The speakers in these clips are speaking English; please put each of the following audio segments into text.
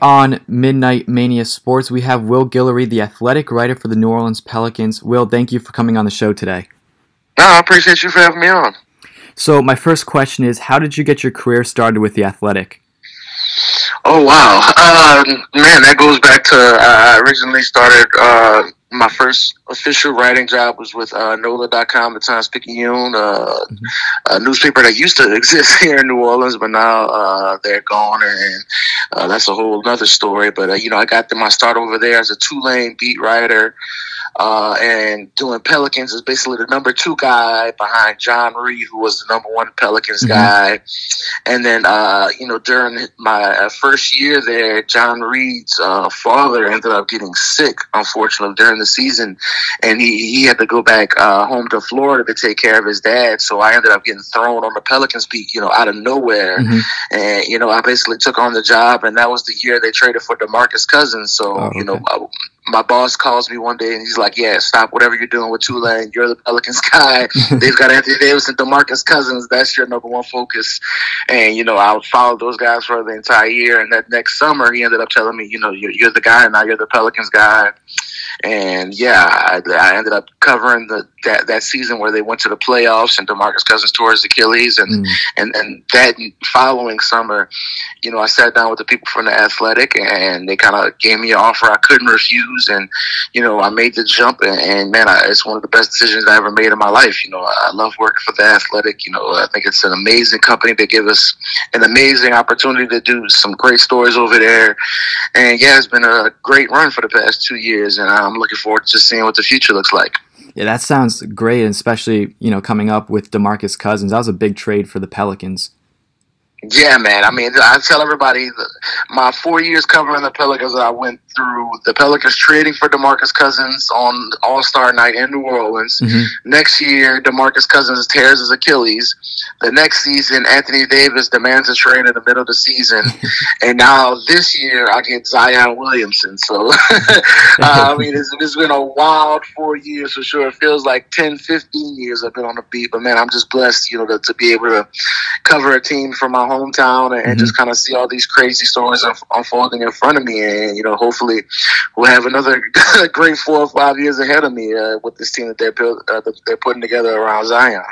On Midnight Mania Sports, we have Will Guillory, the athletic writer for the New Orleans Pelicans. Will, thank you for coming on the show today. No, I appreciate you for having me on. So, my first question is How did you get your career started with the athletic? Oh, wow. Uh, man, that goes back to uh, I originally started uh, my first official writing job was with uh, NOLA.com, the Times Picayune, uh, mm-hmm. a newspaper that used to exist here in New Orleans, but now uh, they're gone, and uh, that's a whole other story. But uh, you know, I got my start over there as a Tulane beat writer uh, and doing Pelicans is basically the number two guy behind John Reid, who was the number one Pelicans mm-hmm. guy. And then, uh, you know, during my uh, first year there, John Reid's uh, father ended up getting sick, unfortunately, during the season, and he, he had to go back uh, home to Florida to take care of his dad. So I ended up getting thrown on the Pelicans beat, you know, out of nowhere. Mm-hmm. And you know, I basically took on the job, and that was the year they traded for Demarcus Cousins. So oh, okay. you know, I, my boss calls me one day and he's like, "Yeah, stop whatever you're doing with Tulane. You're the Pelicans guy. They've got Anthony Davis and Demarcus Cousins. That's your number one focus." And you know, I would follow those guys for the entire year. And that next summer, he ended up telling me, "You know, you're, you're the guy, and now you're the Pelicans guy." And yeah, I, I ended up covering the that, that season where they went to the playoffs and Demarcus Cousins tore his Achilles, and mm. and and that following summer, you know, I sat down with the people from the Athletic, and they kind of gave me an offer I couldn't refuse, and you know, I made the jump, and, and man, I, it's one of the best decisions I ever made in my life. You know, I love working for the Athletic. You know, I think it's an amazing company. They give us an amazing opportunity to do some great stories over there, and yeah, it's been a great run for the past two years, and I'm looking forward to seeing what the future looks like. Yeah, that sounds great, especially you know coming up with Demarcus Cousins. That was a big trade for the Pelicans. Yeah, man. I mean, I tell everybody my four years covering the Pelicans, I went through the Pelicans trading for Demarcus Cousins on All Star Night in New Orleans. Mm-hmm. Next year, Demarcus Cousins tears his Achilles. The next season, Anthony Davis demands a trade in the middle of the season, and now this year I get Zion Williamson. So, uh, I mean, it's, it's been a wild four years for sure. It feels like 10, 15 years I've been on the beat, but man, I'm just blessed, you know, to, to be able to cover a team from my hometown and, mm-hmm. just kind of see all these crazy stories unfolding in front of me. And, you know, hopefully we'll have another great four or five years ahead of me uh, with this team that they're, build, uh, that they're putting together around Zion.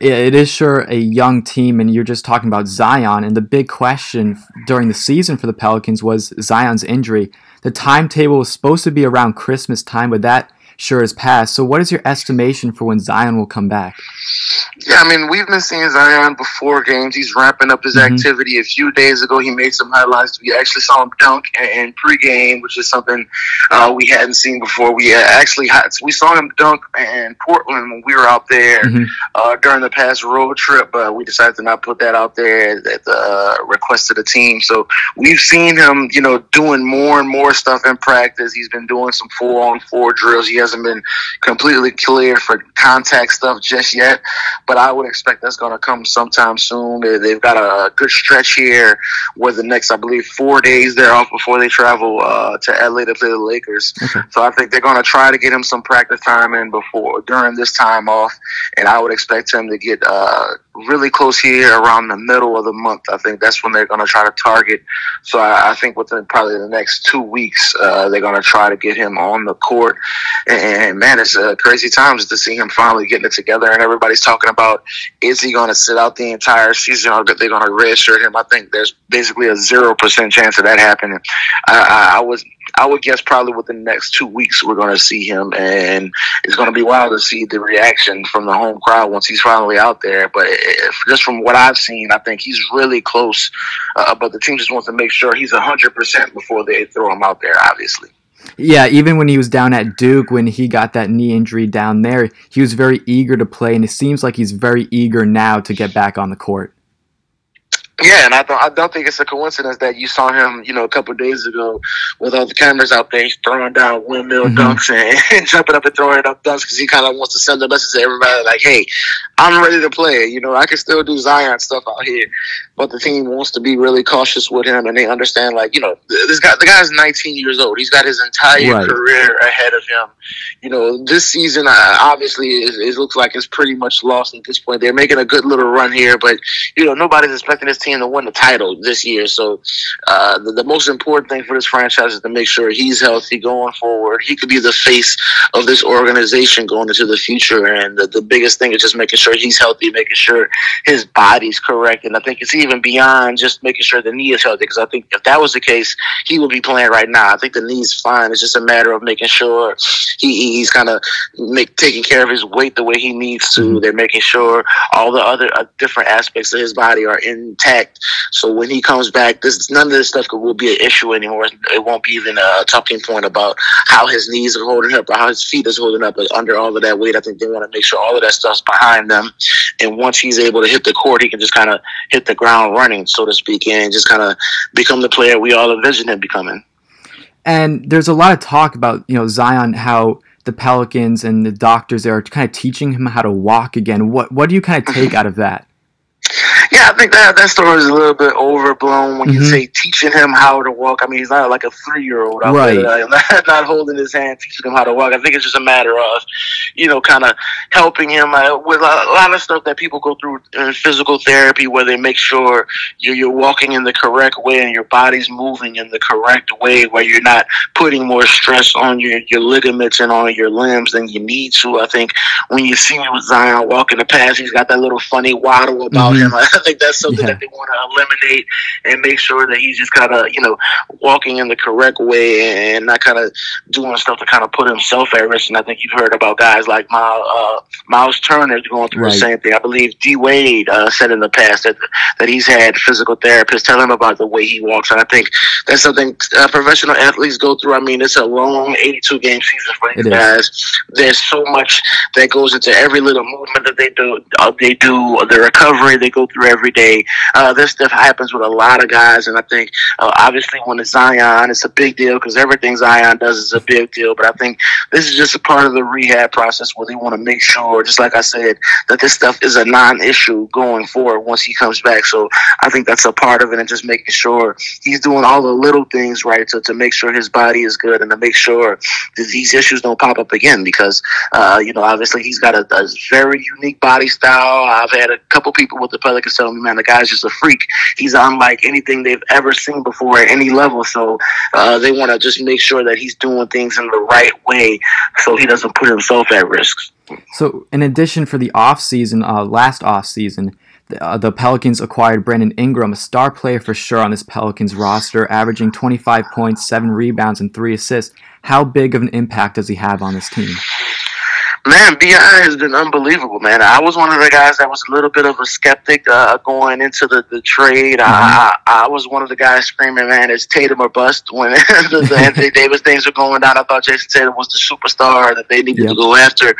Yeah, it is sure a young team, and you're just talking about Zion. And the big question during the season for the Pelicans was Zion's injury. The timetable was supposed to be around Christmas time, but that sure has passed. So, what is your estimation for when Zion will come back? Yeah, I mean, we've been seeing Zion before games. He's ramping up his mm-hmm. activity. A few days ago, he made some highlights. We actually saw him dunk in pregame, which is something uh, we hadn't seen before. We actually had, we saw him dunk in Portland when we were out there mm-hmm. uh, during the past road trip, but we decided to not put that out there at the uh, request of the team. So we've seen him, you know, doing more and more stuff in practice. He's been doing some four on four drills. He hasn't been completely clear for contact stuff just yet but I would expect that's going to come sometime soon. They've got a good stretch here where the next, I believe, four days they're off before they travel uh, to LA to play the Lakers. Okay. So I think they're going to try to get him some practice time in before during this time off, and I would expect him to get uh, really close here around the middle of the month. I think that's when they're going to try to target. So I, I think within probably the next two weeks, uh, they're going to try to get him on the court. And, and man, it's uh, crazy times to see him finally getting it together. And everybody's talking about is he going to sit out the entire season or they're going to redshirt him? I think there's basically a zero percent chance of that happening. I, I, I was I would guess probably within the next two weeks we're going to see him, and it's going to be wild to see the reaction from the home crowd once he's finally out there. But if, just from what I've seen, I think he's really close. Uh, but the team just wants to make sure he's hundred percent before they throw him out there. Obviously. Yeah, even when he was down at Duke, when he got that knee injury down there, he was very eager to play, and it seems like he's very eager now to get back on the court. Yeah, and I don't, I don't think it's a coincidence that you saw him, you know, a couple days ago with all the cameras out there, throwing down windmill mm-hmm. dunks and, and, jumping up and throwing up dunks because he kind of wants to send a message to everybody like, hey, I'm ready to play. You know, I can still do Zion stuff out here. But the team wants to be really cautious with him, and they understand like you know this guy the guy's 19 years old. He's got his entire right. career ahead of him. You know, this season uh, obviously it, it, looks like it's pretty much lost at this point. They're making a good little run here, but you know nobody's expecting this team to win the title this year. So uh, the, the most important thing for this franchise is to make sure he's healthy going forward. He could be the face of this organization going into the future, and the, the biggest thing is just making sure he's healthy, making sure his body's correct, and I think it's even beyond just making sure the knee is healthy. Because I think if that was the case, he would be playing right now. I think the knee's fine. It's just a matter of making sure he, he's kind of taking care of his weight the way he needs to. Mm-hmm. They're making sure all the other uh, different aspects of his body are intact. So when he comes back, this none of this stuff will be an issue anymore. It won't be even a talking point about how his knees are holding up or how his feet is holding up But under all of that weight. I think they want to make sure all of that stuff's behind them. And once he's able to hit the court, he can just kind of hit the ground running, so to speak, and just kind of become the player we all envisioned him becoming. And there's a lot of talk about you know Zion how the Pelicans and the doctors there are kind of teaching him how to walk again. What what do you kind of take out of that? Yeah, I think that that story is a little bit overblown when mm-hmm. you say teaching him how to walk. I mean, he's not like a three year old, right? There, not, not, holding his hand, teaching him how to walk. I think it's just a matter of, you know, kind of helping him uh, with a, a, lot of stuff that people go through in physical therapy, where they make sure you're, you're walking in the correct way and your body's moving in the correct way, where you're not putting more stress on your your ligaments and on your limbs than you need to. I think when you see me with Zion walking the pass, he's got that little funny waddle about mm-hmm. him. I think that's something yeah. that they want to eliminate and make sure that he's just kind of, you know, walking in the correct way and not kind of doing stuff to kind of put himself at risk. And I think you've heard about guys like Myles, uh, Myles Turner going through right. the same thing. I believe D Wade uh, said in the past that that he's had physical therapists tell him about the way he walks. And I think that's something uh, professional athletes go through. I mean, it's a long 82 game season for these guys. There's so much that goes into every little movement that they do. Uh, they do the recovery they go through every day. Uh, this stuff happens with a lot of guys, and I think uh, obviously when it's Zion, it's a big deal because everything Zion does is a big deal. But I think this is just a part of the rehab process where they want to make sure, just like I said, that this stuff is a non-issue going forward once he comes back. So I think that's a part of it, and just making sure he's doing all the little things right to, to make sure his body is good and to make sure these issues don't pop up again because uh, you know obviously he's got a, a very unique body style. I've had a couple people with the Pelicans tell me, man, the guy's just a freak. He's unlike anything they've ever seen before at any level. So uh, they want to just make sure that he's doing things in the right way so he doesn't put himself at risk. So, in addition, for the off season, uh, last off season, the, uh, the Pelicans acquired Brandon Ingram, a star player for sure on this Pelicans roster, averaging 25 points, seven rebounds, and three assists. How big of an impact does he have on this team? Man, Bi has been unbelievable, man. I was one of the guys that was a little bit of a skeptic uh, going into the, the trade. Mm-hmm. I, I, was one of the guys screaming, "Man, it's Tatum or bust." When the, the Anthony Davis things were going down, I thought Jayson Tatum was the superstar that they needed yep. to go after.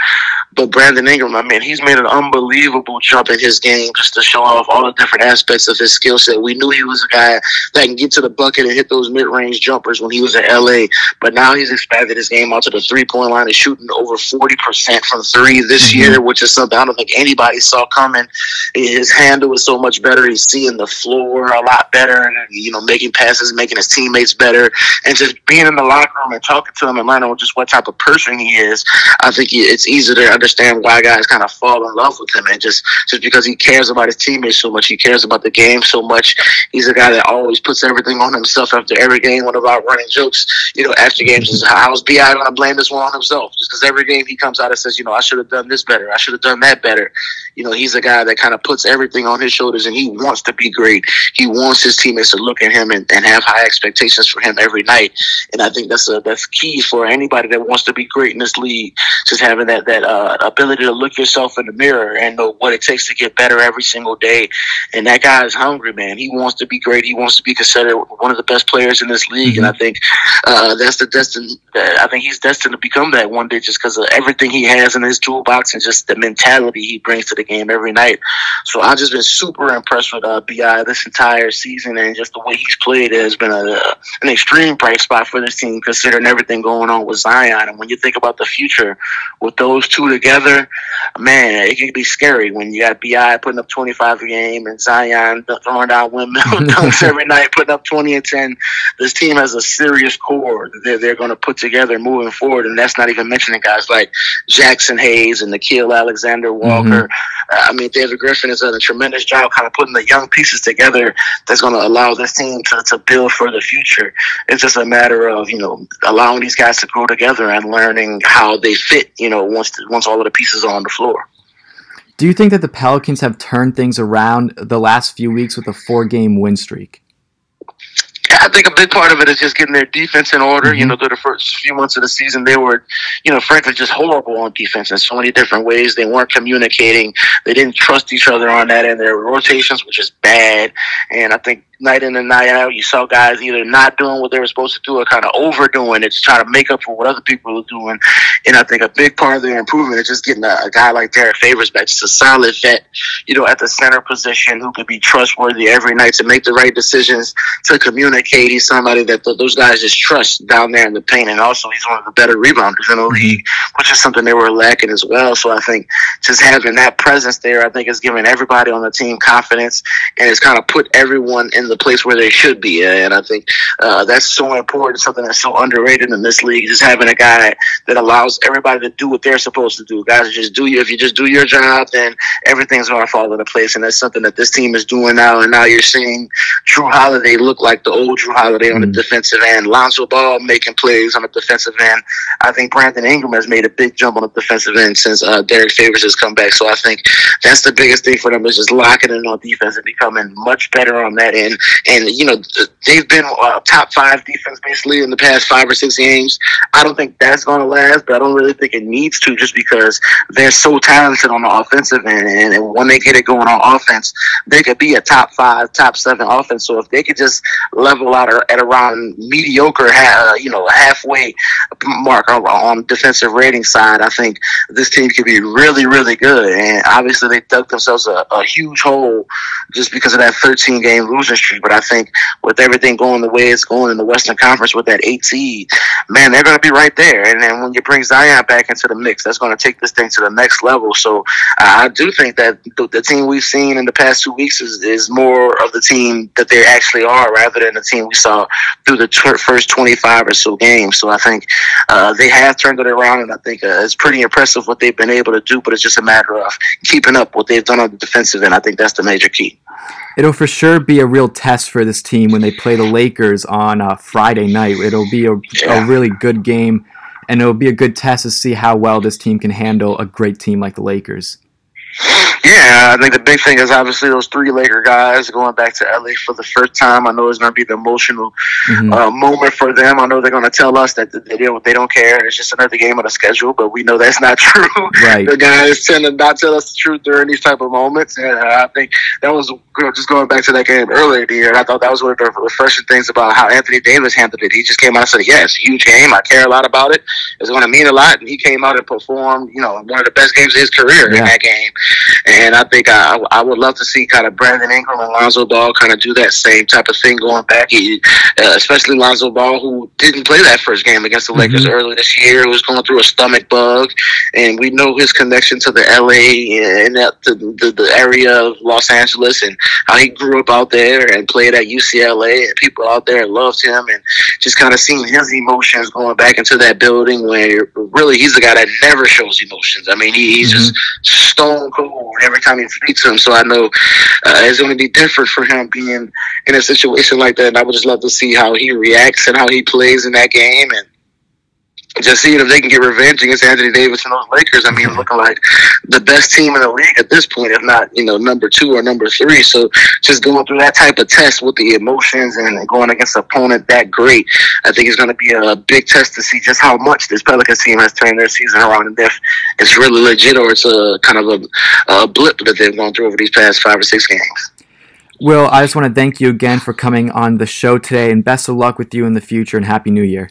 But Brandon Ingram, I mean, he's made an unbelievable jump in his game just to show off all the different aspects of his skill set. We knew he was a guy that can get to the bucket and hit those mid range jumpers when he was in LA, but now he's expanded his game out to the three point line and shooting over forty percent percent from three this mm-hmm. year, which is something I don't think anybody saw coming. His handle is so much better. He's seeing the floor a lot better, and you know, making passes, making his teammates better, and just being in the locker room and talking to him and learning just what type of person he is. I think it's easier to understand why guys kind of fall in love with him, and just just because he cares about his teammates so much, he cares about the game so much. He's a guy that always puts everything on himself after every game. One of our running jokes, you know, after games is how's Bi going to blame this one on himself? Just because every game he comes out and says, you know, I should have done this better. I should have done that better. You know, he's a guy that kind of puts everything on his shoulders and he wants to be great. He wants his teammates to look at him and, and have high expectations for him every night. And I think that's a, that's key for anybody that wants to be great in this league. Just having that, that uh, ability to look yourself in the mirror and know what it takes to get better every single day. And that guy is hungry, man. He wants to be great. He wants to be considered one of the best players in this league. Mm-hmm. And I think uh, that's the destined. I think he's destined to become that one day just because of everything he has in his toolbox and just the mentality he brings to the the game every night. So I've just been super impressed with uh, Bi this entire season, and just the way he's played has been a, an extreme bright spot for this team, considering everything going on with Zion. And when you think about the future with those two together, man, it can be scary when you got Bi putting up 25 a game and Zion throwing down windmill dunks every night, putting up 20 and 10. This team has a serious core that they're going to put together moving forward, and that's not even mentioning guys like Jaxson Hayes and Nickeil Alexander Walker. Mm-hmm. Uh, I mean, David Griffin has done a tremendous job kind of putting the young pieces together that's going to allow this team to, to build for the future. It's just a matter of, you know, allowing these guys to grow together and learning how they fit, you know, once, once all of the pieces are on the floor. Do you think that the Pelicans have turned things around the last few weeks with a four game win streak? I think a big part of it is just getting their defense in order. Mm-hmm. You know, through the first few months of the season, they were, you know, frankly, just horrible on defense in so many different ways. They weren't communicating. They didn't trust each other on that, and their rotations were just bad. And I think night in and night out, you saw guys either not doing what they were supposed to do or kind of overdoing it to try to make up for what other people were doing. And I think a big part of their improvement is just getting a, a guy like Derrick Favors back, just a solid vet, you know, at the center position who could be trustworthy every night to make the right decisions, to communicate. He's somebody that th- those guys just trust down there in the paint. And also, he's one of the better rebounders in the mm-hmm. league, which is something they were lacking as well. So I think just having that presence there, I think, is giving everybody on the team confidence and it's kind of put everyone in the place where they should be. And I think uh, that's so important, something that's so underrated in this league, is having a guy that allows everybody to do what they're supposed to do. Guys, just do you if you just do your job, then everything's going to fall into place. And that's something that this team is doing now. And now you're seeing Jrue Holiday look like the old Jrue Holiday on the mm. defensive end. Lonzo Ball making plays on the defensive end. I think Brandon Ingram has made a big jump on the defensive end since uh, Derrick Favors has come back. So I think that's the biggest thing for them is just locking in on defense and becoming much better on that end and you know they've been uh, top five defense basically in the past five or six games. I don't think that's going to last, but I don't really think it needs to, just because they're so talented on the offensive end, and when they get it going on offense, they could be a top five, top seven offense. So if they could just level out at around mediocre, you know, halfway mark on defensive rating side, I think this team could be really, really good. And obviously, they dug themselves a, a huge hole just because of that 13 game losing But I think with everything going the way it's going in the Western Conference with that eight seed, man, they're going to be right there. And then when you bring Zion back into the mix, that's going to take this thing to the next level. So uh, I do think that the, team we've seen in the past two weeks is, is more of the team that they actually are rather than the team we saw through the t- first 25 or so games. So I think uh, they have turned it around, and I think uh, it's pretty impressive what they've been able to do, but it's just a matter of keeping up what they've done on the defensive end. I think that's the major key. It'll for sure be a real test for this team when they play the Lakers on uh, Friday night. It'll be a, yeah. a really good game, and it'll be a good test to see how well this team can handle a great team like the Lakers. Yeah, I think the big thing is obviously those three Laker guys going back to LA for the first time. I know it's going to be the emotional mm-hmm. uh, moment for them. I know they're going to tell us that they don't, they don't care. It's just another game on the schedule, but we know that's not true. Right. the guys tend to not tell us the truth during these type of moments, and uh, I think that was just going back to that game earlier in the year. I thought that was one of the refreshing things about how Anthony Davis handled it. He just came out and said, "Yeah, it's a huge game. I care a lot about it. It's going to mean a lot." And he came out and performed, you know, one of the best games of his career yeah. in that game. And I think I, I would love to see kind of Brandon Ingram and Lonzo Ball kind of do that same type of thing going back, he, uh, especially Lonzo Ball, who didn't play that first game against the mm-hmm. Lakers earlier this year, who was going through a stomach bug. And we know his connection to the LA and the, the, the area of Los Angeles and how he grew up out there and played at UCLA. And people out there loved him. And just kind of seeing his emotions going back into that building where really he's the guy that never shows emotions. I mean, he, he's mm-hmm. just stone cold every time he speaks to him. So I know uh, it's going to be different for him being in a situation like that. And I would just love to see how he reacts and how he plays in that game. And just seeing if they can get revenge against Anthony Davis and those Lakers. I mean, looking like the best team in the league at this point, if not, you know, number two or number three. So just going through that type of test with the emotions and going against an opponent that great, I think it's going to be a big test to see just how much this Pelicans team has turned their season around and if it's really legit or it's a kind of a, a blip that they've gone through over these past five or six games. Will, I just want to thank you again for coming on the show today and best of luck with you in the future and Happy New Year.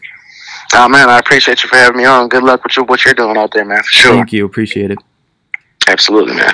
Oh man, I appreciate you for having me on. Good luck with what you're doing out there, man. For sure. Thank you. Appreciate it. Absolutely, man.